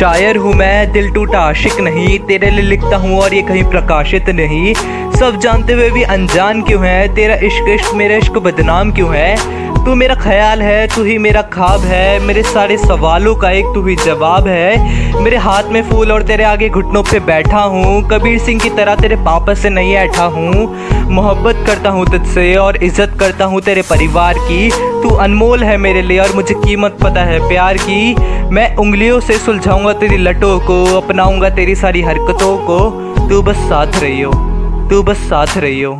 शायर हूँ मैं, दिल टूटा, आशिक नहीं, तेरे लिए लिखता हूँ और ये कहीं प्रकाशित नहीं। सब जानते हुए भी अनजान क्यों है? तेरा इश्क इश्क मेरे इश्क बदनाम क्यों है? तू मेरा ख्याल है, तू ही मेरा ख्वाब है। मेरे सारे सवालों का एक तू ही जवाब है। मेरे हाथ में फूल और तेरे आगे घुटनों पे बैठा हूँ। कबीर सिंह की तरह तेरे पापा से नहीं ऐठा हूँ। मोहब्बत करता हूँ तुझसे और इज़्ज़त करता हूँ तेरे परिवार की। तू अनमोल है मेरे लिए और मुझे कीमत पता है प्यार की। मैं उंगलियों से सुलझाऊँगा तेरी लटों को, अपनाऊँगा तेरी सारी हरकतों को। तू बस साथ रही हो तू बस साथ रही हो